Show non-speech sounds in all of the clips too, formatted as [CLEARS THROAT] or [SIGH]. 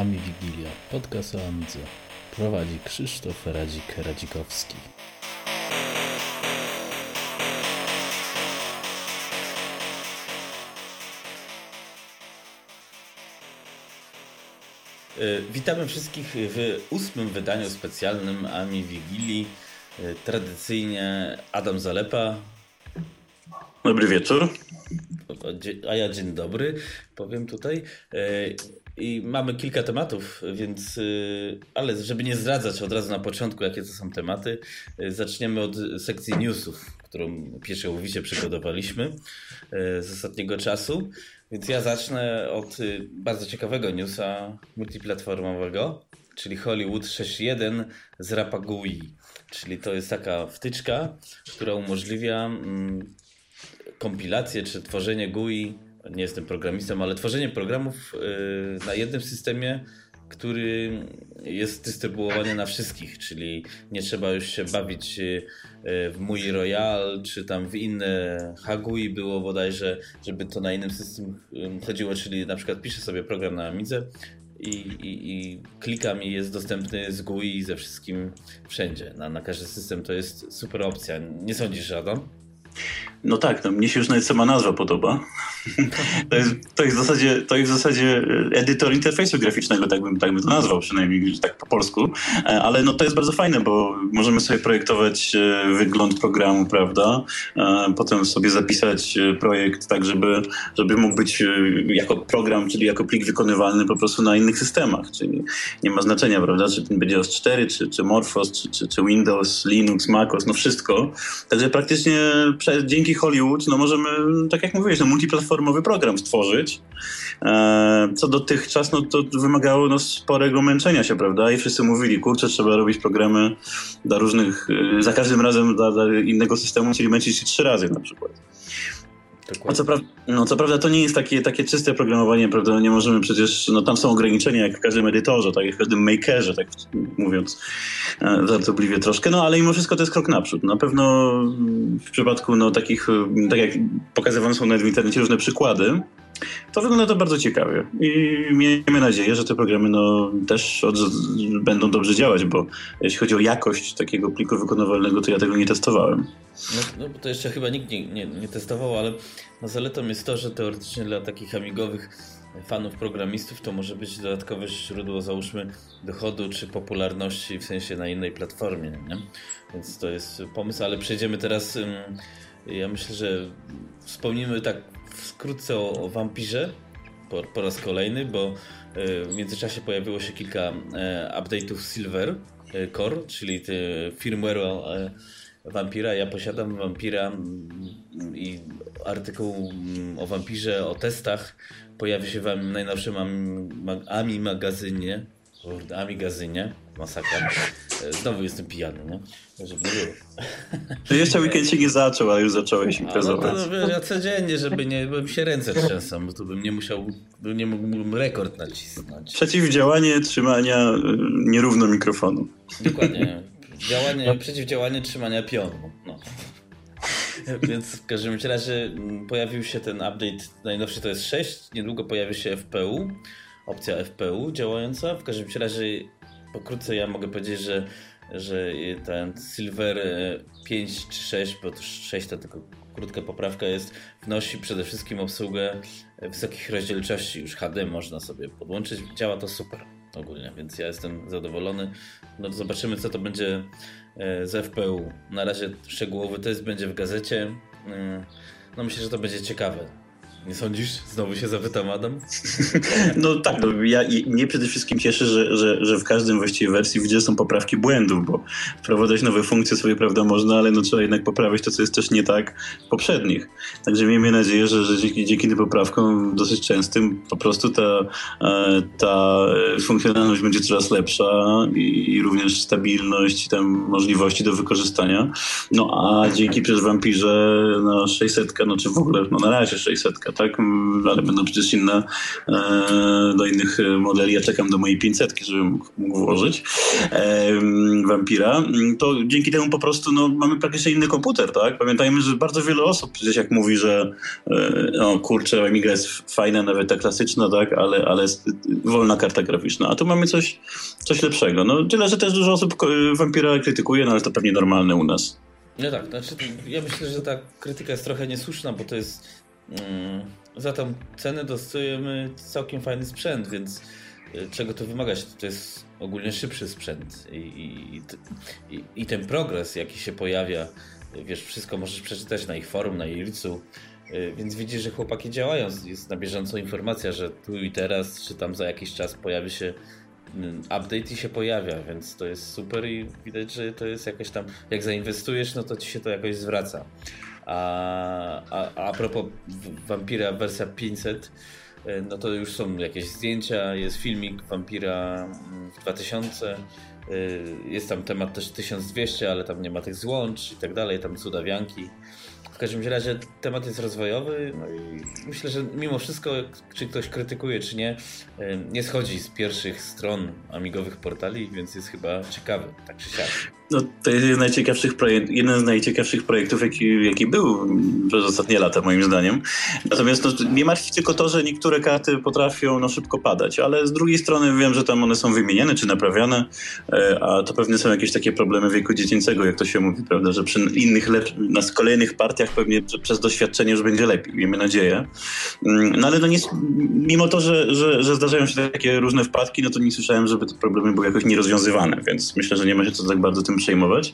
Ami Wigilia, podcast o Amidze. Prowadzi Krzysztof Radzik-Radzikowski. E, witamy wszystkich w ósmym wydaniu specjalnym Ami Wigilii. E, tradycyjnie Adam Zalepa. Dobry wieczór. A ja dzień dobry, powiem tutaj. I mamy kilka tematów, więc, ale żeby nie zdradzać od razu na początku, jakie to są tematy, zaczniemy od sekcji newsów, którą pierwszołowicie przygotowaliśmy z ostatniego czasu. Więc ja zacznę od y, bardzo ciekawego newsa multiplatformowego, czyli Hollywood 6.1 z Rapagui. Czyli to jest taka wtyczka, która umożliwia mm, kompilację czy tworzenie GUI. Nie jestem programistą, ale tworzenie programów y, na jednym systemie który jest dystrybuowany na wszystkich, czyli nie trzeba już się bawić e, w mój Royal, czy tam w inne Hagui było bodajże, żeby to na innym systemie chodziło, czyli na przykład piszę sobie program na Amidze i, i, i klikam i jest dostępny z GUI ze wszystkim wszędzie. Na, na każdy system to jest super opcja. Nie sądzisz, Adam? No tak, no mnie się już nawet sama nazwa podoba. to, jest, to, jest w zasadzie, to jest w zasadzie e, edytor interfejsu graficznego, tak bym, tak bym to nazwał, przynajmniej tak po polsku. E, ale no to jest bardzo fajne, bo możemy sobie projektować e, wygląd programu, prawda? Potem sobie zapisać projekt tak, żeby, żeby mógł być jako program, czyli jako plik wykonywalny po prostu na innych systemach. Czyli nie ma znaczenia, prawda, czy będzie OS 4, czy, czy Morphos, czy, czy, czy Windows, Linux, MacOS, no wszystko. Także praktycznie dzięki Hollywood no możemy, tak jak mówiłeś, no multiplatformowy program stworzyć. E, co dotychczas no to wymagało no, sporego męczenia się, prawda? I wszyscy mówili, kurczę, trzeba robić programy dla różnych, e, za każdym razem dla, dla innego systemu, czyli męczyć się trzy razy na przykład. No co, no co prawda to nie jest takie, takie czyste programowanie, prawda? Nie możemy przecież, no tam są ograniczenia jak w każdym edytorze, tak jak w każdym makerze, tak mówiąc e, żartobliwie troszkę, no ale mimo wszystko to jest krok naprzód. Na pewno w przypadku no takich, tak jak pokazywane są nawet w internecie różne przykłady, to wygląda to bardzo ciekawie i miejmy nadzieję, że te programy no, też od, będą dobrze działać, bo jeśli chodzi o jakość takiego pliku wykonywalnego, to ja tego nie testowałem. No, no to jeszcze chyba nikt nie, nie, nie testował, ale no zaletą jest to, że teoretycznie dla takich amigowych fanów programistów to może być dodatkowe źródło, załóżmy, dochodu czy popularności w sensie na innej platformie. Nie? Więc to jest pomysł, ale przejdziemy teraz. Ja myślę, że wspomnimy tak wkrótce o, o Vampirze po, po, raz kolejny, bo e, w międzyczasie pojawiło się kilka e, update'ów Silver e, Core, czyli firmware Vampira. Ja posiadam Vampira mm, i artykuł mm, o Vampirze, o testach pojawi się w najnowszym AMI magazynie. AMI gazynie. Masakra. Znowu jestem pijany, nie? Żeby nie było. To jeszcze weekend się nie zaczął, a już zacząłeś imprezować. No to, no, ja codziennie, żeby nie, bym się ręce trzęsą, bo to bym nie musiał, bym nie mógłbym rekord nacisnąć. Przeciwdziałanie trzymania y, nierówno mikrofonu. Dokładnie. [LAUGHS] Działanie, no. przeciwdziałanie trzymania pionu. No. [LAUGHS] Więc w każdym razie mm, pojawił się ten update, najnowszy to jest 6, niedługo pojawi się FPU, opcja FPU działająca. W każdym razie pokrótce ja mogę powiedzieć, że, że ten Silver 5 e, czy 6, bo to 6 to tylko krótka poprawka jest, wnosi przede wszystkim obsługę wysokich rozdzielczości. Już HD można sobie podłączyć. Działa to super ogólnie, więc ja jestem zadowolony. No zobaczymy, co to będzie e, z FPU. Na razie szczegółowy test będzie w gazecie. E, no myślę, że to będzie ciekawe. Nie sądzisz? Znowu się zapytam, Adam? [LAUGHS] No tak, no, ja, mnie przede wszystkim cieszy, że, że, że w każdym właściwie wersji widzę są poprawki błędów, bo wprowadzać nowe funkcje sobie, prawda, można, ale no trzeba jednak poprawić to, co jest też nie tak w poprzednich. Także miejmy nadzieję, że, że dzięki, dzięki tym poprawkom dosyć częstym po prostu ta, e, ta funkcjonalność będzie coraz lepsza i, i również stabilność i tam możliwości do wykorzystania. No a dzięki przez Vampirze na 600, no czy w ogóle, no na razie 600, tak, ale będą przecież inne e, do innych modeli. Ja czekam do mojej 500, żeby mógł, włożyć e, Vampira. To dzięki temu po prostu no, mamy praktycznie inny komputer, tak? Pamiętajmy, że bardzo wiele osób przecież jak mówi, że e, no kurczę, Amiga jest fajna, nawet ta klasyczna, tak, ale, ale jest wolna karta graficzna. A tu mamy coś, coś lepszego. No tyle, że też dużo osób Vampira krytykuje, no ale to pewnie normalne u nas. No tak, znaczy ja myślę, że ta krytyka jest trochę niesłuszna, bo to jest mm, za tą cenę dostajemy całkiem fajny sprzęt, więc y, czego to wymagać? To jest ogólnie szybszy sprzęt i, i, i, i ten progres, jaki się pojawia, wiesz, wszystko możesz przeczytać na ich forum, na Ilicu, y, więc widzisz, że chłopaki działają, jest na bieżąco informacja, że tu i teraz, czy tam za jakiś czas pojawi się update i się pojawia, więc to jest super i widać, że to jest jakoś tam, jak zainwestujesz, no to ci się to jakoś zwraca. A, a, a propos Vampira wersja 500, e, no to już są jakieś zdjęcia, jest filmik Vampira mm, w 2000, e, jest tam temat też 1200, ale tam nie ma tych złącz i tak dalej, tam cudawianki. W każdym razie temat jest rozwojowy, no i myślę, że mimo wszystko, czy ktoś krytykuje, czy nie, nie schodzi z pierwszych stron amigowych portali, więc jest chyba ciekawy, tak czy siak. No, to jest jeden z najciekawszych, jeden z najciekawszych projektów, jaki, jaki był przez ostatnie lata, moim zdaniem. Natomiast no, nie martwi tylko to, że niektóre karty potrafią no, szybko padać, ale z drugiej strony wiem, że tam one są wymieniane czy naprawiane, e, a to pewnie są jakieś takie problemy wieku dziecięcego, jak to się mówi, prawda, że przy innych, na kolejnych partiach pewnie przez doświadczenie już będzie lepiej, miejmy nadzieję. Mm, no ale no nie, mimo to, że, że, że zdarzają się takie różne wpadki, no to nie słyszałem, żeby te problemy były jakoś nierozwiązywane, więc myślę, że nie ma się co tak bardzo tym przejmować.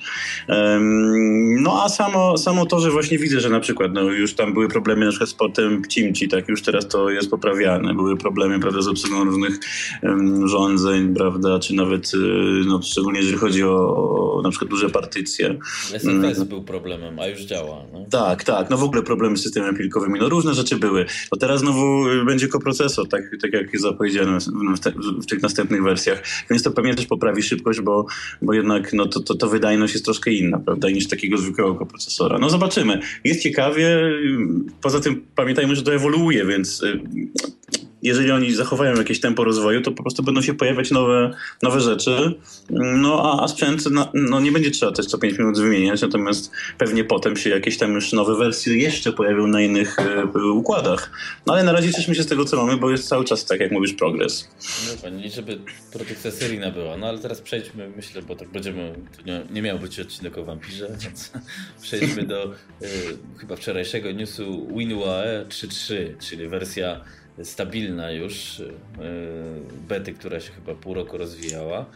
No a samo, samo to, że właśnie widzę, że na przykład no, już tam były problemy na przykład z portem Cimci, tak już teraz to jest poprawiane. Były problemy prawda, z obsługą różnych urządzeń, prawda, czy nawet y, no, szczególnie jeżeli chodzi o, o na przykład duże partycje. SFS mm. był problemem, a już działa. No? Tak, tak. No w ogóle problemy z systemem pilkowym. No różne rzeczy były. To teraz znowu y, będzie koprocesor, tak, tak jak jest zapowiedziane w, w, tych następnych wersjach. Więc to pewnie też poprawi szybkość, bo, bo jednak no, to, to, to wydajność jest troszkę inna, prawda, niż takiego zwykłego koprocesora. No zobaczymy. Jest ciekawie. Poza tym pamiętajmy, że to ewoluuje, więc y, jeżeli oni zachowają jakieś tempo rozwoju, to po prostu będą się pojawiać nowe, nowe rzeczy, no a, a sprzęt no, no nie będzie trzeba też co 5 minut wymieniać, natomiast pewnie potem się jakieś tam już nowe wersje jeszcze pojawią na innych e, układach. No ale na razie cieszymy się z tego, co mamy, bo jest cały czas, tak jak mówisz, progres. No pani, żeby produkcja seryjna była, no ale teraz przejdźmy, myślę, bo tak będziemy, nie, nie miał być odcinek o wampirze, [LAUGHS] więc przejdźmy do y, chyba wczorajszego newsu WinUAE 3.3, czyli wersja stabilna już e, bety, która się chyba pół roku rozwijała.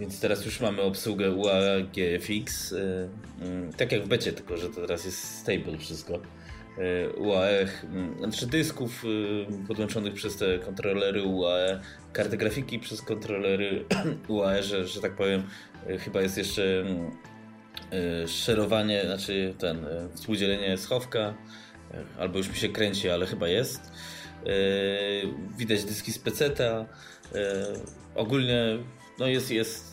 Więc teraz już mamy obsługę UAGFX, e, mm, tak jak w becie, tylko że to teraz jest stable wszystko. UAE, znaczy dysków podłączonych przez te kontrolery UAE, karty grafiki przez kontrolery [CLEARS THROAT] UAE, że, że tak powiem, chyba jest jeszcze szerowanie, znaczy ten współdzielenie schowka, albo już mi się kręci, ale chyba jest. E, widać dyski z peceta. E, ogólnie no jest, jest,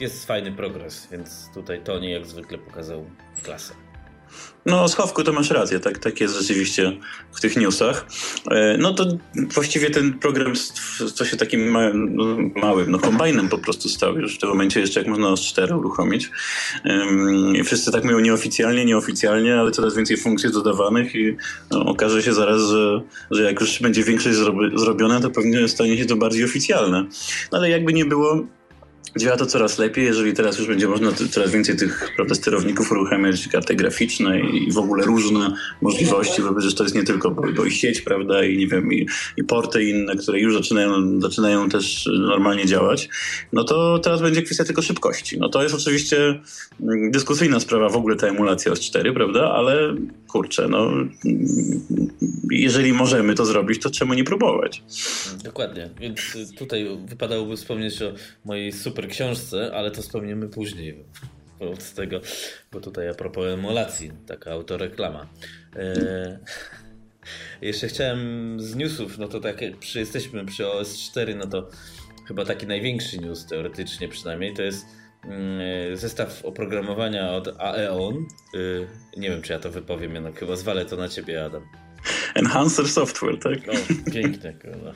jest fajny progres, więc tutaj Tony jak zwykle pokazał klasę. No, schowku to masz rację, tak, tak jest rzeczywiście w tych newsach. E, no to właściwie ten program co się takim małym, no, kombajnem po prostu stał już w tym momencie jeszcze jak można z 4 uruchomić. Wszyscy tak mówią nieoficjalnie, nieoficjalnie, ale coraz więcej funkcji dodawanych i no, okaże się zaraz, że, że jak już będzie większość zrobiona, to pewnie stanie się to bardziej oficjalne. No, ale jakby nie było, Działa to coraz lepiej, jeżeli teraz już będzie można coraz więcej tych prawda, sterowników uruchamiać, karty graficzne i w ogóle różne możliwości, bo przecież to jest nie tylko bo i sieć, prawda, i nie wiem, i, i porty inne, które już zaczynają, zaczynają też normalnie działać, no to teraz będzie kwestia tylko szybkości. No to jest oczywiście mm, dyskusyjna sprawa w ogóle ta emulacja OS4, prawda, ale kurczę, no jeżeli możemy to zrobić, to czemu nie próbować? Dokładnie, więc tutaj wypadałoby wspomnieć o mojej super książce, ale to wspomniemy później wobec tego, bo tutaj a propos emulacji, taka autoreklama. E, [LAUGHS] jeszcze chciałem z newsów, no to tak jak przy, jesteśmy przy OS4, no to chyba taki największy news teoretycznie przynajmniej, to jest mm, zestaw oprogramowania od AEON. E, nie wiem, czy ja to wypowiem, jednak chyba zwalę to na ciebie, Adam. [LAUGHS] Enhancer Software, tak? No, piękne, kurwa.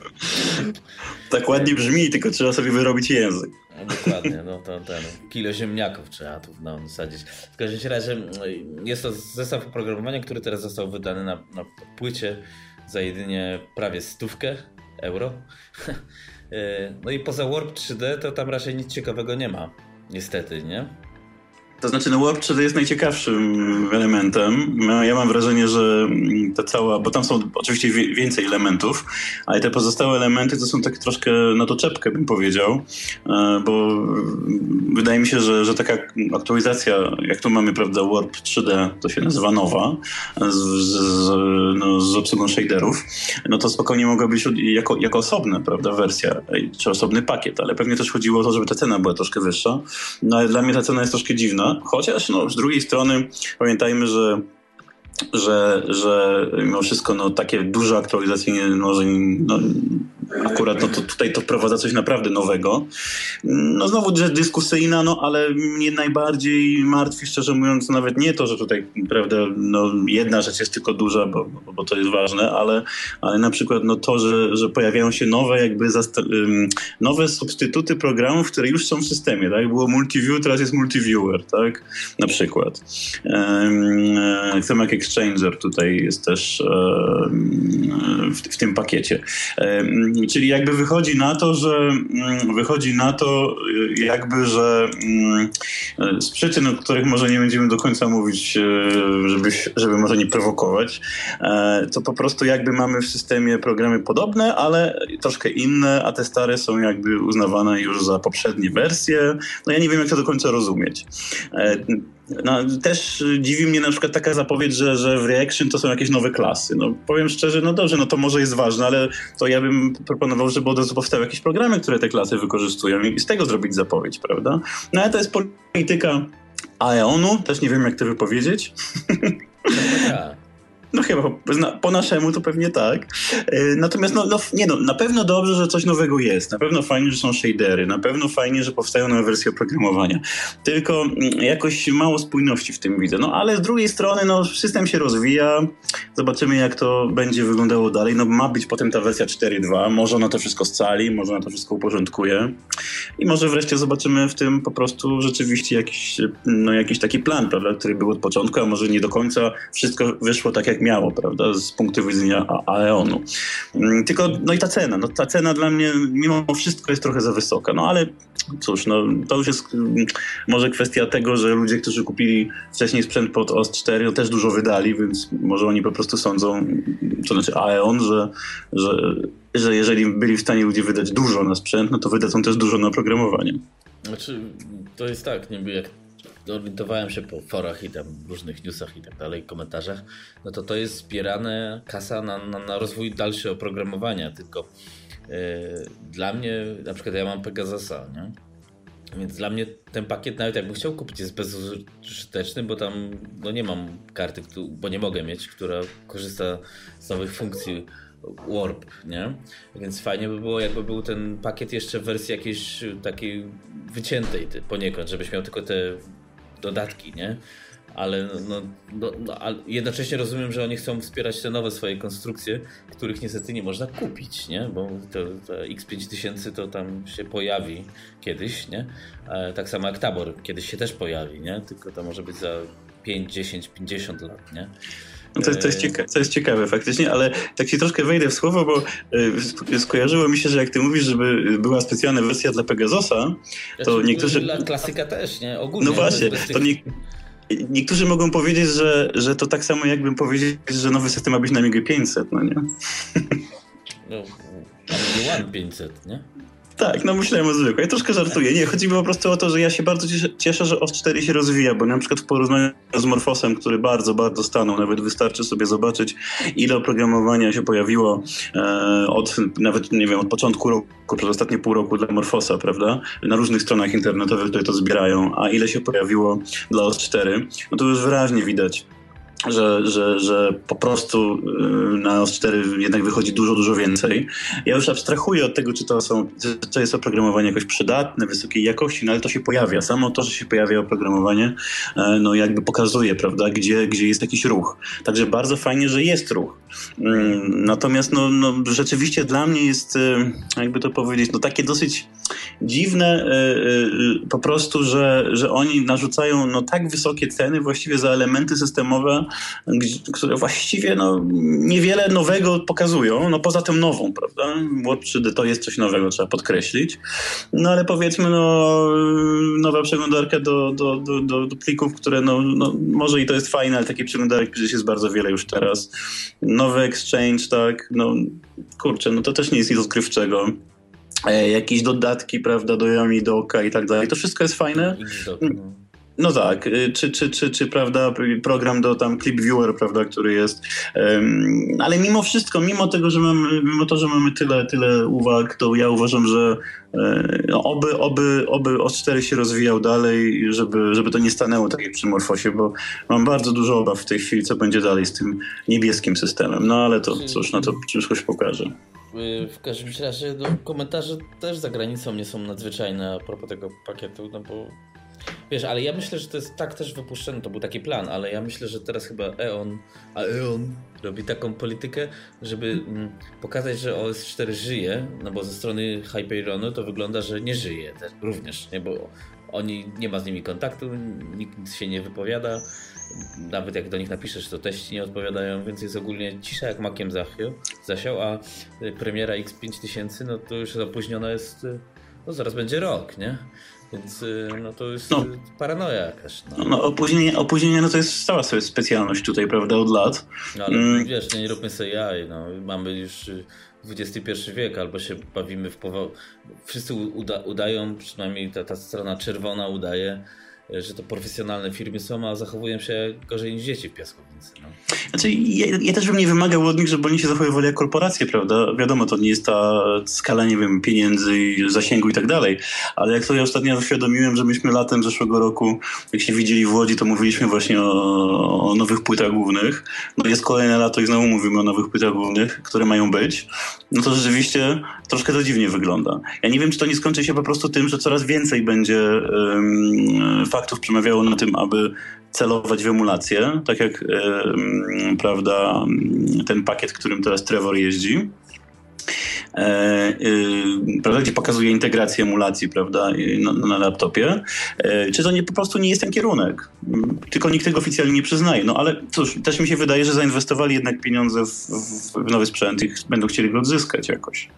Tak ładnie brzmi, tylko trzeba sobie wyrobić język. No, dokładnie, no to ten kilo ziemniaków trzeba tu no, sadzić. W każdym razie jest to zestaw oprogramowania, który teraz został wydany na, na płycie za jedynie prawie stówkę euro. [LAUGHS] No i poza Warp 3D to tam raczej nic ciekawego nie ma. Niestety, nie? To znaczy, no Warp 3D jest najciekawszym elementem. Ja mam wrażenie, że ta cała, bo tam są oczywiście więcej elementów, ale te pozostałe elementy to są takie troszkę na doczepkę, bym powiedział, e, bo wydaje mi się, że, że taka aktualizacja, jak tu mamy, prawda, Warp 3D, to się nazywa nowa, z, z, no, z obsługą shaderów, no to spokojnie mogła być jako, jako osobna, prawda, wersja, czy osobny pakiet, ale pewnie też chodziło o to, żeby ta cena była troszkę wyższa. No ale dla mnie ta cena jest troszkę dziwna, chociaż no, z drugiej strony pamiętajmy, że że, że mimo wszystko no, takie duże aktualizacje może no, akurat no, to tutaj to wprowadza coś naprawdę nowego. No znowu rzecz dyskusyjna, no ale mnie najbardziej martwi, szczerze mówiąc, nawet nie to, że tutaj prawda, no, jedna rzecz jest tylko duża, bo, bo to jest ważne, ale, ale na przykład no, to, że, że pojawiają się nowe jakby nowe substytuty programów, które już są w systemie, tak? Było multiview, teraz jest multiviewer, tak? Na przykład. Um, Chcemy jak Exchanger tutaj jest też w, w tym pakiecie. Czyli jakby wychodzi na to, że mm, wychodzi na to jakby, że mm, z przyczyn, o których może nie będziemy do końca mówić, e, żeby, żeby może nie prowokować, e, to po prostu jakby mamy w systemie programy podobne, ale troszkę inne, a te stare są jakby uznawane już za poprzednie wersje. No ja nie wiem, jak to do końca rozumieć. No, też dziwi mnie na przykład taka zapowiedź, że, że w Reaction to są jakieś nowe klasy. No, powiem szczerze, no dobrze, no to może jest ważne, ale to ja bym proponował, żeby od razu powstały jakieś programy, które te klasy wykorzystują i z tego zrobić zapowiedź, prawda? No ale to jest polityka Aeonu, też nie wiem jak to wypowiedzieć. No, tak. No chyba po naszemu to pewnie tak. E, natomiast no, no, nie no, na pewno dobrze, że coś nowego jest. Na pewno fajnie, że są shadery. Na pewno fajnie, że powstają nowe wersje oprogramowania. Tylko mm, jakoś mało spójności w tym widzę. No ale z drugiej strony no, system się rozwija. Zobaczymy jak to będzie wyglądało dalej. No ma być potem ta wersja 4.2. Może ona to wszystko scali, może ona to wszystko uporządkuje. I może wreszcie zobaczymy w tym po prostu rzeczywiście jakiś, no, jakiś taki plan, prawda, który był od początku, a może nie do końca wszystko wyszło tak jak miało, prawda, z punktu widzenia Aeonu. Mm, tylko, no i ta cena, no ta cena dla mnie mimo wszystko jest trochę za wysoka, no ale cóż, no to już jest mm, może kwestia tego, że ludzie, którzy kupili wcześniej sprzęt pod OS 4, no, też dużo wydali, więc może oni po prostu sądzą, to znaczy Aeon, że, że, że jeżeli byli w stanie ludzie wydać dużo na sprzęt, no to wydadzą też dużo na oprogramowanie. Znaczy, to jest tak, niby jak orientowałem się po forach i tam różnych newsach i tak dalej, komentarzach, no to to jest zbierane kasa na, na, na rozwój dalszy oprogramowania, tylko yy, dla mnie, na przykład ja mam Pegasusa, nie? Więc dla mnie ten pakiet, nawet jakbym chciał kupić, jest bezużyteczny, bo tam no nie mam karty, bo nie mogę mieć, która korzysta z nowych funkcji Warp, nie? Więc fajnie by było, jakby był ten pakiet jeszcze w wersji jakiejś takiej wyciętej poniekąd, żebyś miał tylko te dodatki, nie? Ale no, no, no, ale jednocześnie rozumiem, że oni chcą wspierać te nowe swoje konstrukcje, których niestety nie można kupić, nie? Bo to, to X5000 to tam się pojawi kiedyś, nie? E, tak samo jak Tabor kiedyś się też pojawi, nie? Tylko to może być za 5, 10, 50 lat, nie? No to, to, jest ciekawe, to jest ciekawe faktycznie, ale tak się troszkę wejdę w słowo, bo y, skojarzyło mi się, że jak ty mówisz, żeby była specjalna wersja dla Pegasusa, to znaczy, niektórzy... Dla klasyka też, nie? Ogólnie. No właśnie, to nie... Niektórzy mogą powiedzieć, że, że to tak samo jakbym powiedzieć, że nowy system ma być na MIG 500, no nie? No, a One 500, nie? Tak, no myślałem o zwykłej. Troszkę żartuję. Nie, chodzi mi po prostu o to, że ja się bardzo cieszę, że OS 4 się rozwija, bo na przykład w porównaniu z Morfosem, który bardzo, bardzo stanął, nawet wystarczy sobie zobaczyć, ile oprogramowania się pojawiło e, od, nawet, nie wiem, od początku roku, przez ostatnie pół roku dla Morfosa, prawda? Na różnych stronach internetowych, które to zbierają, a ile się pojawiło dla OS 4, no to już wyraźnie widać, że, że, że po prostu y, na OS 4 jednak wychodzi dużo, dużo więcej. Ja już abstrahuję od tego, czy to, są, czy to jest oprogramowanie jakoś przydatne, wysokiej jakości, no ale to się pojawia. Samo to, że się pojawia oprogramowanie, e, no jakby pokazuje, prawda, gdzie, gdzie jest jakiś ruch. Także bardzo fajnie, że jest ruch. Mm, natomiast no, no rzeczywiście dla mnie jest, jakby to powiedzieć, no takie dosyć dziwne po prostu, że, że oni narzucają no tak wysokie ceny właściwie za elementy systemowe, które właściwie no, niewiele nowego pokazują, no poza tym nową, prawda? Watch 3D to jest coś nowego, trzeba podkreślić. No ale powiedzmy, no nowa przeglądarka do, do, do, do, do plików, które no, no może i to jest fajne, ale takich przeglądarek przecież jest bardzo wiele już teraz. Nowy Exchange, tak, no kurczę, no to też nie jest nic odkrywczego e, jakieś dodatki, prawda, do Yami, do Oka i tak dalej. To wszystko jest fajne. No tak, y, czy, czy, czy, czy prawda, program do tam Clip Viewer, prawda, który jest. Um, ale mimo wszystko, mimo tego, że mamy, mimo to, że mamy tyle, tyle uwag, to ja uważam, że no, oby, oby, oby OS4 się rozwijał dalej, żeby, żeby to nie stanęło tak jak przy Morfosie, bo mam bardzo dużo obaw w tej chwili, co będzie dalej z tym niebieskim systemem. No ale to cóż, no to się pokaże. Y, w każdym razie no, komentarze też za granicą nie są nadzwyczajne a propos tego pakietu, no bo Wiesz, ale ja myślę, że to jest tak też wypuszczone, to był taki plan, ale ja myślę, że teraz chyba EON, a EON robi taką politykę, żeby mm, pokazać, że OS4 żyje, no bo ze strony Hyperionu to wygląda, że nie żyje również, nie, bo oni, nie ma z nimi kontaktu, nikt się nie wypowiada, nawet jak do nich napiszesz, to teści nie odpowiadają, więc jest ogólnie cisza jak makiem zasiał, zasiał a premiera X5000, no to już opóźniona jest, no zaraz będzie rok, nie? Więc y, no to jest no. paranoja jakaś. No. no opóźnienie, opóźnienie no to jest stała sobie specjalność tutaj, prawda, od lat. No ale mm. wiesz, nie róbmy sobie jaj, no. Mamy już XXI y, wiek, albo się bawimy w powo... Wszyscy uda udają, przynajmniej ta, ta strona czerwona udaje, że to profesjonalne firmy są, a zachowują się gorzej niż dzieci w piaskownicy. No. Znaczy, ja, ja, też bym nie wymagał od nich, żeby oni się zachowywali jak korporacje, prawda? Wiadomo, to nie jest ta skala, nie wiem, pieniędzy, zasięgu i tak dalej, ale jak sobie ostatnio uświadomiłem, że myśmy latem zeszłego roku, jak się widzieli w Łodzi, to mówiliśmy właśnie o, o nowych płytach głównych. No jest kolejne lato i znowu mówimy o nowych płytach głównych, które mają być. No to rzeczywiście troszkę to dziwnie wygląda. Ja nie wiem, czy to nie skończy się po prostu tym, że coraz więcej będzie um, faktów przemawiało na tym, aby celować w emulację, tak jak prawda, ten pakiet, którym teraz Trevor jeździ. E, e, prawda, gdzie pokazuje integrację emulacji prawda, na, na laptopie. E, czy to nie, po prostu nie jest ten kierunek? Tylko nikt tego oficjalnie nie przyznaje. No ale cóż, też mi się wydaje, że zainwestowali jednak pieniądze w, w, nowy sprzęt i będą chcieli go odzyskać jakoś.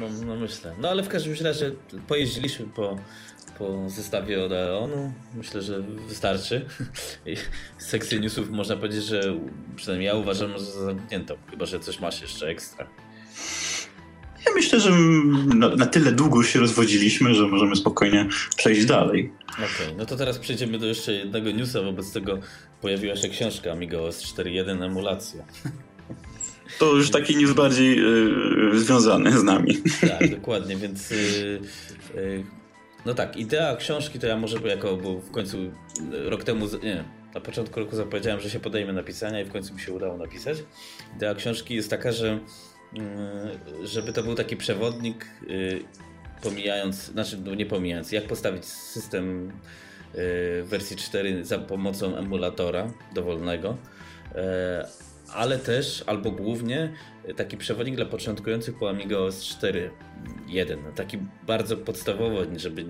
No, no, no myślę. No ale w każdym razie pojeździliśmy po po zestawie od Aeonu. Myślę, że wystarczy. [LAUGHS] Z sekcji newsów można powiedzieć, że przynajmniej ja uważam, że zamknięto, chyba że coś masz jeszcze ekstra. Ja myślę, że na, tyle długo się rozwodziliśmy, że możemy spokojnie przejść dalej. Okej, okay, no to teraz przejdziemy do jeszcze jednego newsa. Wobec tego pojawiła się książka Amiga OS 4.1 Emulacja. [LAUGHS] To już taki news bardziej yy, związany z nami. [LAUGHS] Tak, dokładnie, więc yy, yy, no tak, idea książki to ja może jako, bo w końcu rok temu, nie, na początku roku zapowiedziałem, że się podejmę napisania i w końcu mi się udało napisać. Idea książki jest taka, że żeby to był taki przewodnik y, pomijając, znaczy no nie pomijając, jak postawić system y, wersji 4 za pomocą emulatora dowolnego, e, ale też albo głównie taki przewodnik dla początkujących po Amiga OS 4 1. Taki bardzo podstawowy, żeby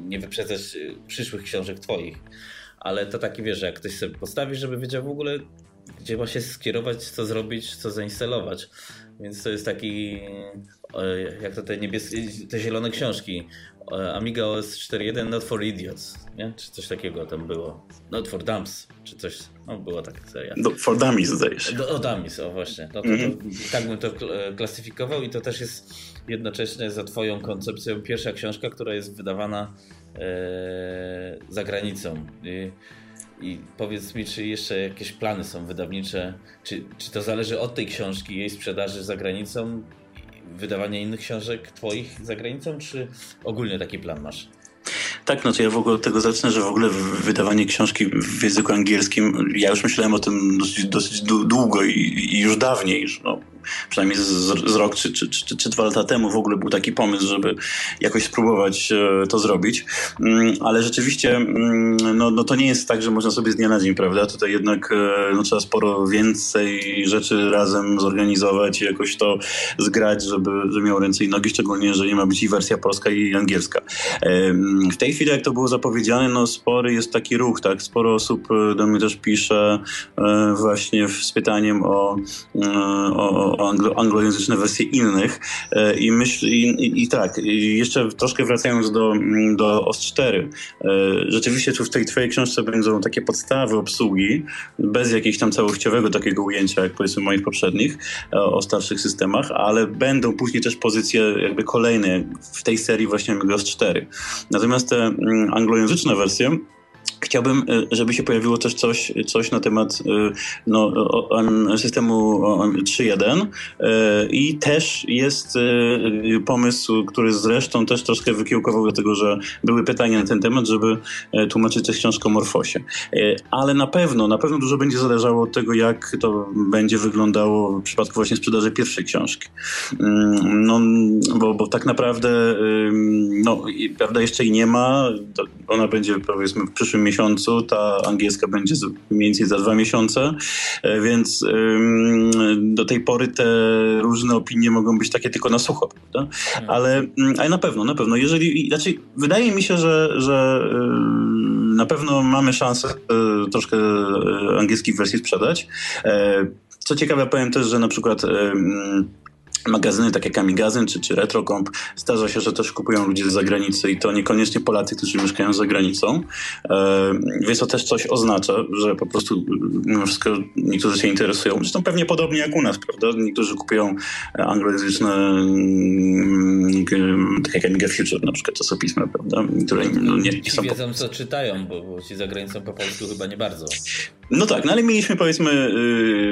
nie wyprzedzać przyszłych książek twoich. Ale to taki wiesz, jak ktoś sobie postawi, żeby wiedział w ogóle, gdzie ma się skierować, co zrobić, co zainstalować. Więc to jest taki, jak to te niebieskie, te zielone książki. Amiga OS 4.1 Not for Idiots, nie? Czy coś takiego tam było. Not for Dumps, czy coś. No, była taka seria. No, for Dummies zdaje się. o Dummies, o właśnie. No, to, mm -hmm. tak bym to klasyfikował i to też jest jednocześnie za twoją koncepcją pierwsza książka, która jest wydawana e, za granicą. I, I, powiedz mi, czy jeszcze jakieś plany są wydawnicze? Czy, czy to zależy od tej książki, jej sprzedaży za granicą, wydawania innych książek twoich za granicą, czy ogólnie taki plan masz? Tak, no to ja w ogóle od tego zacznę, że w ogóle wydawanie książki w języku angielskim, ja już myślałem o tym dosyć, dosyć długo i, i już dawniej, no, przynajmniej z, z rok czy, czy, czy, czy dwa lata temu w ogóle był taki pomysł, żeby jakoś spróbować e, to zrobić. Mm, ale rzeczywiście mm, no, no to nie jest tak, że można sobie z dnia na dzień, prawda? Tutaj jednak e, no, trzeba sporo więcej rzeczy razem zorganizować i jakoś to zgrać, żeby, żeby miało ręce i nogi, szczególnie jeżeli ma być i wersja polska i angielska. W tej chwili, jak to było zapowiedziane, no spory jest taki ruch, tak? Sporo osób e, do mnie też pisze właśnie z pytaniem o, o anglo, anglojęzyczne wersje innych e, i myśl, i, i, tak, jeszcze troszkę wracając do, do OS4, e, rzeczywiście tu w tej twojej książce będą takie podstawy obsługi, bez jakiegoś tam całościowego takiego ujęcia, jak powiedzmy moich poprzednich, e, o starszych systemach, ale będą później też pozycje jakby kolejne w tej serii właśnie OS 4. Natomiast te anglojęzyczne wersje Chciałbym, e, żeby się pojawiło też coś, coś na temat e, no, systemu 3.1 e, i też jest pomysł, który zresztą też troszkę wykiełkował dlatego, że były pytania na ten temat, żeby tłumaczyć tę książkę o Morfosie. Ale na pewno, na pewno dużo będzie zależało od tego, jak to będzie wyglądało w przypadku właśnie sprzedaży pierwszej książki. Mm, no, bo, bo tak naprawdę no, prawda jeszcze i nie ma, ona będzie powiedzmy w przyszłym miesiącu, ta angielska będzie mniej więcej za dwa miesiące, e, więc do tej pory te różne opinie mogą być takie tylko na sucho, prawda? Hmm. Ale, ale na pewno, na pewno, jeżeli, znaczy wydaje mi się, że, że na pewno mamy szansę e, troszkę e, angielskich wersji sprzedać. Co ciekawe, powiem też, że na przykład magazyny takie jak Amigazyn czy, czy Retrocomp zdarza się, że też kupują ludzie z zagranicy i to niekoniecznie Polacy, którzy mieszkają za granicą. E, więc to też coś oznacza, że po prostu mimo wszystko niektórzy się interesują. Zresztą pewnie podobnie jak u nas, prawda? Niektórzy kupują anglojęzyczne mm, tak jak Amiga Future na przykład czasopisma, prawda? Które no, nie, nie są... wiedzą co czytają, bo, bo ci za granicą po polsku chyba nie bardzo. No tak, no ale mieliśmy powiedzmy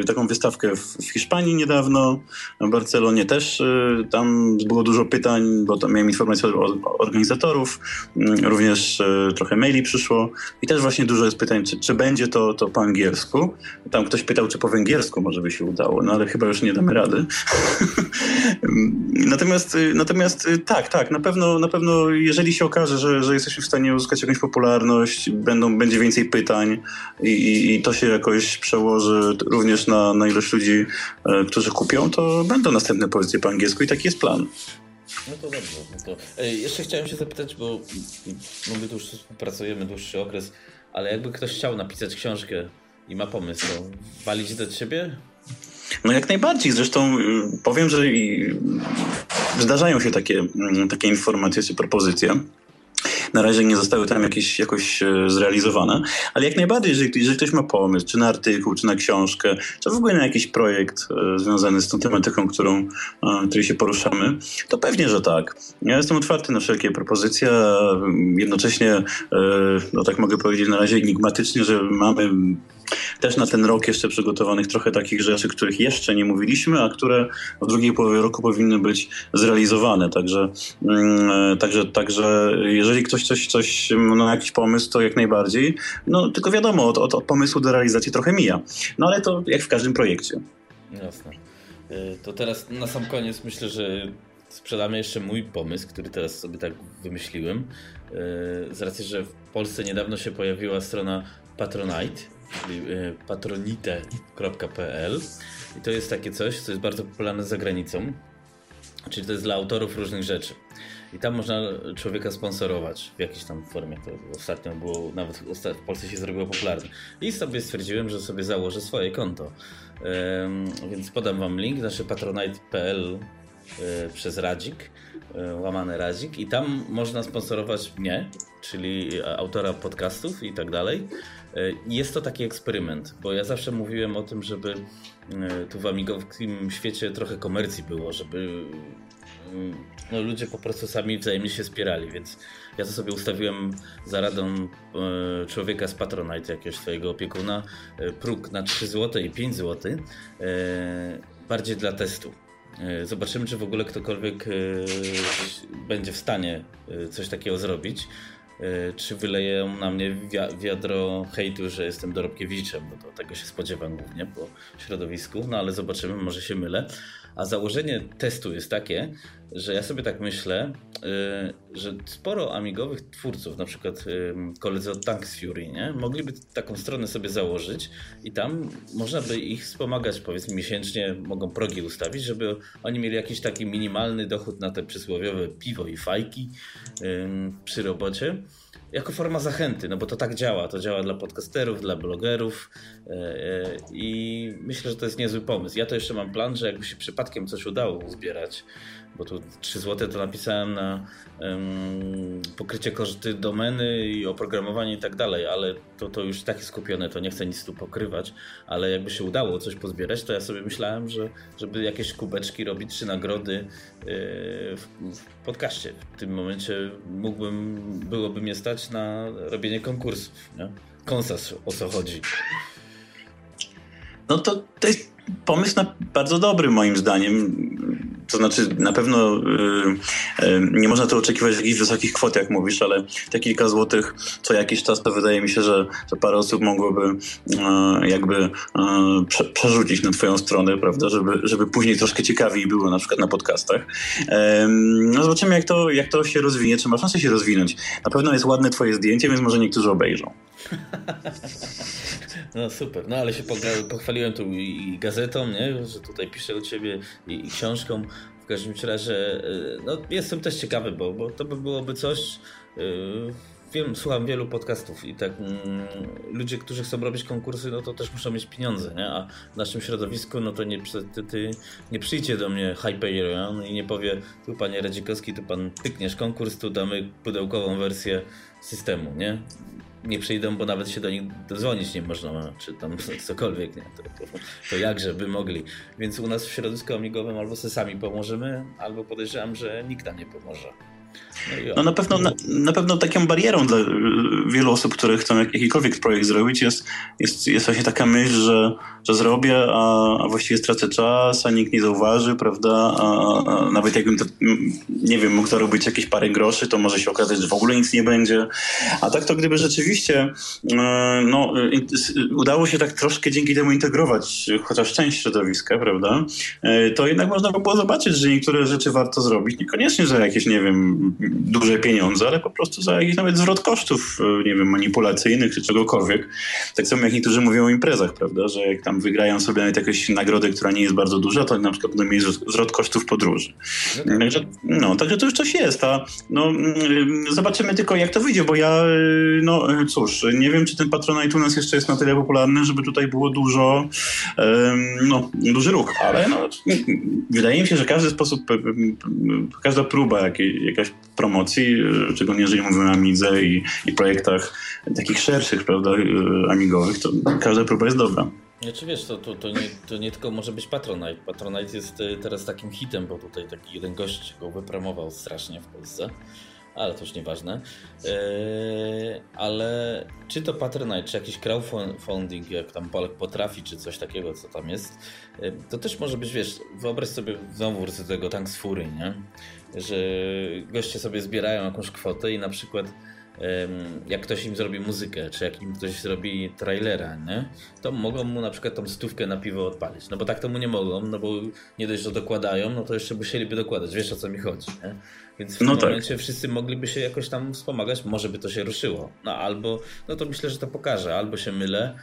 y, taką wystawkę w, w Hiszpanii niedawno, w Barcelonie też y, tam było dużo pytań, bo tam miałem informacje od organizatorów, y, również y, trochę maili przyszło i też właśnie dużo jest pytań, czy, czy będzie to, to po angielsku. Tam ktoś pytał, czy po węgiersku może by się udało, no ale chyba już nie damy rady. [LAUGHS] natomiast natomiast tak, tak, na pewno, na pewno jeżeli się okaże, że, że jesteśmy w stanie uzyskać jakąś popularność, będą, będzie więcej pytań i, i, i to się jakoś przełoży również na, na ilość ludzi, e, którzy kupią, to będą następne pozycje po angielsku i taki jest plan. No to dobrze. No to, ej, jeszcze chciałem się zapytać, bo no my tu już współpracujemy dłuższy okres, ale jakby ktoś chciał napisać książkę i ma pomysł, to walić do ciebie? No jak najbardziej. Zresztą y, powiem, że zdarzają się takie, mm, takie informacje czy propozycje. Na razie nie zostały tam jakieś, jakoś e, zrealizowane, ale jak najbardziej, jeżeli, jeżeli ktoś ma pomysł, czy na artykuł, czy na książkę, czy w ogóle na jakiś projekt e, związany z tą tematyką, którą, e, której się poruszamy, to pewnie, że tak. Ja jestem otwarty na wszelkie propozycje, jednocześnie, no tak mogę powiedzieć na razie enigmatycznie, że mamy też na ten rok jeszcze przygotowanych trochę takich rzeczy, których jeszcze nie mówiliśmy, a które w drugiej połowie roku powinny być zrealizowane. Także, mm, także, także jeżeli ktoś coś, coś ma jakiś pomysł, to jak najbardziej. No tylko wiadomo, od, od, od pomysłu do realizacji trochę mija. No ale to jak w każdym projekcie. Jasne. Y, to teraz na sam koniec myślę, że sprzedamy jeszcze mój pomysł, który teraz sobie tak wymyśliłem. Y, z racji, że w Polsce niedawno się pojawiła strona Patronite czyli e, patronite.pl i to jest takie coś, co jest bardzo popularne za granicą, czyli to jest dla autorów różnych rzeczy. I tam można człowieka sponsorować w jakiejś tam formie. To ostatnio było, nawet w Polsce się zrobiło popularne. I sobie stwierdziłem, że sobie założę swoje konto. więc podam wam link, nasze patronite.pl e, przez Radzik, e, łamany Radzik i tam można sponsorować mnie, czyli autora podcastów i tak dalej. E, jest to taki eksperyment, bo ja zawsze mówiłem o tym, żeby e, tu w amigowskim świecie trochę komercji było, żeby no, ludzie po prostu sami wzajemnie się wspierali, więc ja to sobie ustawiłem za radą e, człowieka z Patronite, jakiegoś swojego opiekuna, próg na 3 zł i 5 zł, bardziej dla testu. Zobaczymy, czy w ogóle ktokolwiek będzie w stanie coś takiego zrobić. czy wyleją na mnie wiadro hejtu, że jestem dorobkiewiczem, bo tego się spodziewam głównie po środowisku, no ale zobaczymy, może się mylę. A założenie testu jest takie, że ja sobie tak myślę, y, że sporo amigowych twórców, na przykład y, koledzy od Tanks Fury, nie? mogliby taką stronę sobie założyć i tam można by ich wspomagać, powiedzmy miesięcznie, mogą progi ustawić, żeby oni mieli jakiś taki minimalny dochód na te przysłowiowe piwo i fajki przy robocie jako forma zachęty, no bo to tak działa. To działa dla podcasterów, dla blogerów i myślę, że to jest niezły pomysł. Ja to jeszcze mam plan, że jakby się przypadkiem coś udało zbierać, bo tu 3 zł to napisałem na um, pokrycie koszty domeny i oprogramowanie i tak dalej, ale to, to już takie skupione, to nie chcę nic tu pokrywać, ale jakby się udało coś pozbierać, to ja sobie myślałem, że żeby jakieś kubeczki robić czy nagrody yy, w, w podcaście. W tym momencie mógłbym, byłoby mnie stać na robienie konkursów. Nie? Konsas o co chodzi. No to, to jest pomysł na, bardzo dobry moim zdaniem. To znaczy, na pewno y, y, nie można to oczekiwać w jakichś wysokich kwot, jak mówisz, ale te kilka złotych co jakiś czas to wydaje mi się, że, że parę osób mogłoby y, jakby prze, przerzucić na twoją stronę, prawda, żeby, żeby później troszkę ciekawiej było na przykład na podcastach. no zobaczymy, jak to, jak to się rozwinie, czy ma szansę się rozwinąć. Na pewno jest ładne twoje zdjęcie, więc może niektórzy obejrzą. No super, no ale się pochwaliłem tu i gazetą, nie? że tutaj piszę o ciebie i, i książką. W każdym razie y, no, jestem też ciekawy, bo, bo to by byłoby coś. Yy, wiem, słucham wielu podcastów i tak mm, ludzie, którzy chcą robić konkursy, no to też muszą mieć pieniądze, nie? A w naszym środowisku, no to nie, ty, ty nie przyjdzie do mnie Hyperion i nie powie, tu panie Radzikowski, tu pan pykniesz konkurs, tu damy pudełkową wersję systemu, nie? Nie przyjdą, bo nawet się do nich dodzwonić nie można, czy tam [LAUGHS] cokolwiek, nie? To, to, to jakże by mogli. Więc u nas w środowisku amigowym albo sobie sami pomożemy, albo podejrzewam, że nikt nam nie pomoże. No, no na, pewno, na, na, pewno taką barierą dla wielu osób, które chcą jakikolwiek projekt zrobić jest, jest, jest właśnie taka myśl, że, że zrobię, a, a właściwie stracę czas, a nikt nie zauważy, prawda? A, a nawet jakbym to, nie wiem, mógł zarobić jakieś parę groszy, to może się okazać, że w ogóle nic nie będzie. A tak to gdyby rzeczywiście e, no, udało się tak troszkę dzięki temu integrować chociaż część środowiska, prawda? To jednak można by było zobaczyć, że niektóre rzeczy warto zrobić. Niekoniecznie, że jakieś, nie wiem, duże pieniądze, ale po prostu za jakiś nawet zwrot kosztów, e, nie wiem, manipulacyjnych czy czegokolwiek. Tak samo jak niektórzy mówią o imprezach, prawda, że jak tam wygrają sobie nawet jakąś nagrodę, która nie jest bardzo duża, to na przykład będą mieć zwrot kosztów podróży. Także, no, także to już coś jest, a no, mm, zobaczymy tylko jak to wyjdzie, bo ja, e, no cóż, nie wiem, czy ten Patronite u nas jeszcze jest na tyle popularny, żeby tutaj było dużo, no, duży ruch, ale no, wydaje mi się, że każdy sposób, każda próba jakiej, jakaś promocji, szczególnie jeżeli mówimy o Amidze i, i projektach takich szerszych, prawda, amigowych, to każda próba jest dobra. Znaczy wiesz, to, to, to, nie, to nie tylko może być Patronite. Patronite jest e, teraz takim hitem, bo tutaj taki jeden gość go wypromował strasznie w Polsce, ale to już nieważne. Eee, ale czy to Patronite, czy jakiś crowdfunding, jak tam Polek potrafi, czy coś takiego, co tam jest, e, to też może być, wiesz, wyobraź sobie, znowu wrócę do tego Tanks Fury, nie? że goście sobie zbierają jakąś kwotę i na przykład jak ktoś im zrobi muzykę, czy jak im ktoś zrobi trailera, nie? to mogą mu na przykład tą stówkę na piwo odpalić. No bo tak to mu nie mogą, no bo nie dość, że dokładają, no to jeszcze musieliby dokładać. Wiesz o co mi chodzi, nie? Więc w no tym tak. momencie wszyscy mogliby się jakoś tam wspomagać, może by to się ruszyło. No albo, no to myślę, że to pokaże, albo się mylę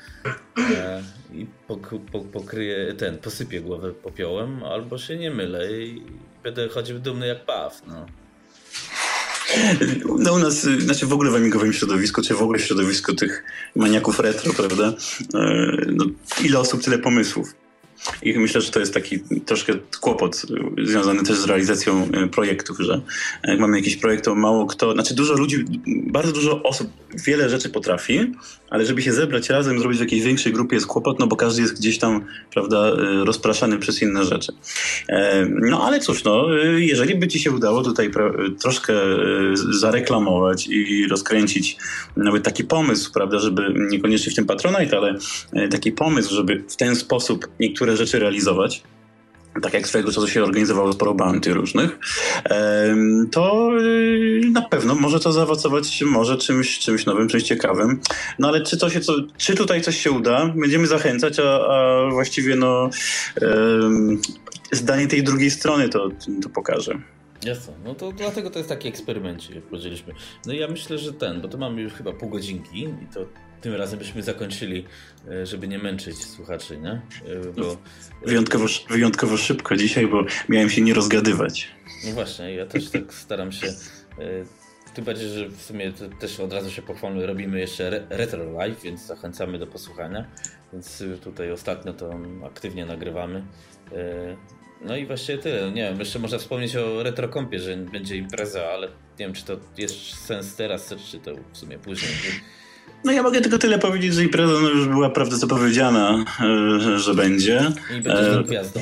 e, i pok, pok, pokryję ten, posypię głowę popiołem, albo się nie mylę i będę chodził dumny jak paw, no. No u nas, znaczy w ogóle w amigowym środowisku, czy w ogóle w środowisku tych maniaków retro, prawda? E, no, ile osób, tyle pomysłów. I myślę, że to jest taki troszkę kłopot związany też z realizacją e, projektów, że jak mamy jakiś projekt, to mało kto, znaczy dużo ludzi, bardzo dużo osób wiele rzeczy potrafi, ale żeby się zebrać razem, zrobić w jakiejś większej grupie jest kłopot, no bo każdy jest gdzieś tam, prawda, e, rozpraszany przez inne rzeczy. E, no ale cóż, no, jeżeli by ci się udało tutaj troszkę zareklamować i rozkręcić nawet taki pomysł, prawda, żeby niekoniecznie w tym Patronite, ale taki pomysł, żeby w ten sposób niektóre rzeczy realizować, tak jak swojego czasu się organizowało sporo bounty różnych, to y, na pewno może to zaowocować może czymś, czymś nowym, czymś ciekawym. No ale czy, to się, czy tutaj coś się uda? Będziemy zachęcać, a, a właściwie no, zdanie tej drugiej strony to, to pokaże. Jasne, no to dlatego to jest taki eksperymencik, jak powiedzieliśmy. No ja myślę, że ten, bo to mamy już chyba pół godzinki i to tym razem byśmy zakończyli, e, żeby nie męczyć słuchaczy, nie? E, bo... Wyjątkowo, wyjątkowo szybko dzisiaj, bo miałem się nie rozgadywać. No właśnie, ja też tak staram się. E, tym bardziej, że w sumie też od razu się pochwalmy, robimy jeszcze Retro Live, więc zachęcamy do posłuchania. Więc tutaj ostatnio to aktywnie nagrywamy. No i właściwie tyle. Nie wiem, jeszcze można wspomnieć o retrokąpie, że będzie impreza, ale nie wiem, czy to jest sens teraz, czy to w sumie później. No ja mogę tylko tyle powiedzieć, że impreza no, już była prawda zapowiedziana, e, że będzie. I będziesz e, gwiazdą.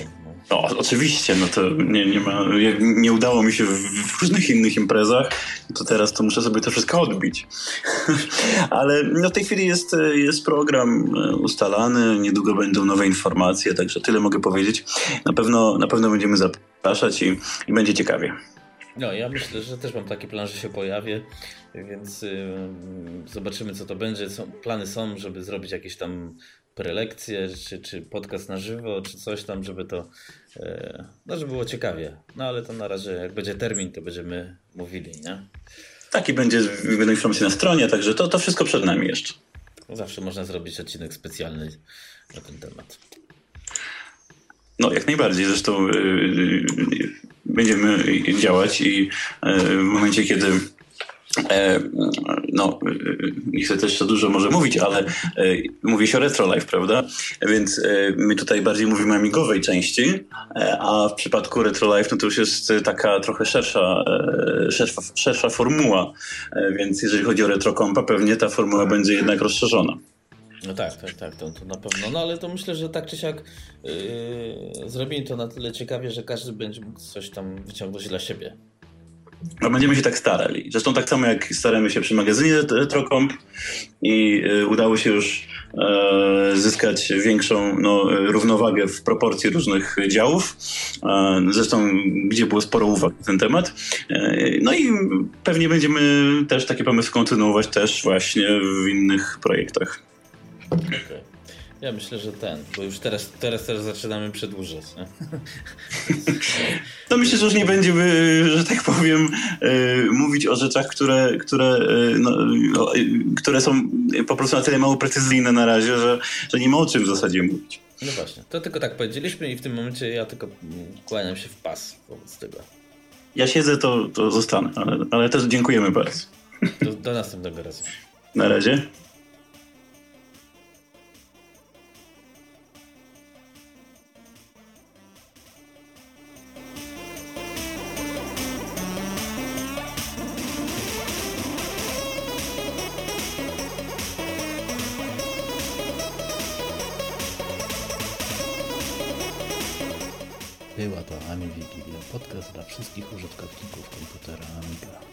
No, oczywiście, no to nie, nie ma, nie udało mi się w, w, różnych innych imprezach, to teraz to muszę sobie to wszystko odbić. [LAUGHS] Ale no, w tej chwili jest, jest program e, ustalany, niedługo będą nowe informacje, także tyle mogę powiedzieć. Na pewno, na pewno będziemy zapraszać i, i będzie ciekawie. No, ja myślę, że też mam taki plan, że się pojawię, więc zobaczymy, co to będzie. Są, plany są, żeby zrobić jakieś tam prelekcje, czy, czy podcast na żywo, czy coś tam, żeby to, y, no, żeby było ciekawie. No, ale to na razie, jak będzie termin, to będziemy mówili, nie? Taki będzie, będą informacje na stronie, także to, to wszystko przed nami jeszcze. Zawsze można zrobić odcinek specjalny na ten temat. No, jak najbardziej. Zresztą yy, będziemy działać i yy, w momencie, kiedy E, no, nie chcę też za dużo może mówić, ale e, mówi się o Retro Life, prawda? Więc e, my tutaj bardziej mówimy o amigowej części, a w przypadku Retro Life no to już jest taka trochę szersza, szersza, szersza formuła, więc jeżeli chodzi o Retro Compa, pewnie ta formuła będzie jednak rozszerzona. No tak, tak, tak, to, to na pewno. No ale to myślę, że tak czy siak yy, zrobili to na tyle ciekawie, że każdy będzie mógł coś tam wyciągnąć dla siebie. No będziemy się tak starali. Zresztą tak samo jak staramy się przy magazynie Retrocomp i y, udało się już e, zyskać większą no, równowagę w proporcji różnych działów. E, zresztą gdzie było sporo uwag na ten temat. No i pewnie będziemy też takie pomysły kontynuować też właśnie w innych projektach. Okay. Ja myślę, że ten, bo już teraz, teraz też zaczynamy przedłużać. Nie? [LAUGHS] No myślę, że już nie będziemy, że tak powiem, yy, mówić o rzeczach, które, które, yy, no, yy, które są po prostu na tyle mało precyzyjne na razie, że, że nie ma o czym w zasadzie mówić. No właśnie, to tylko tak powiedzieliśmy i w tym momencie ja tylko kłaniam się w pas wobec tego. Ja siedzę, to, to zostanę, ale, ale też dziękujemy bardzo. Do, do następnego razu. Na razie. Podcast dla wszystkich użytkowników komputera Amiga.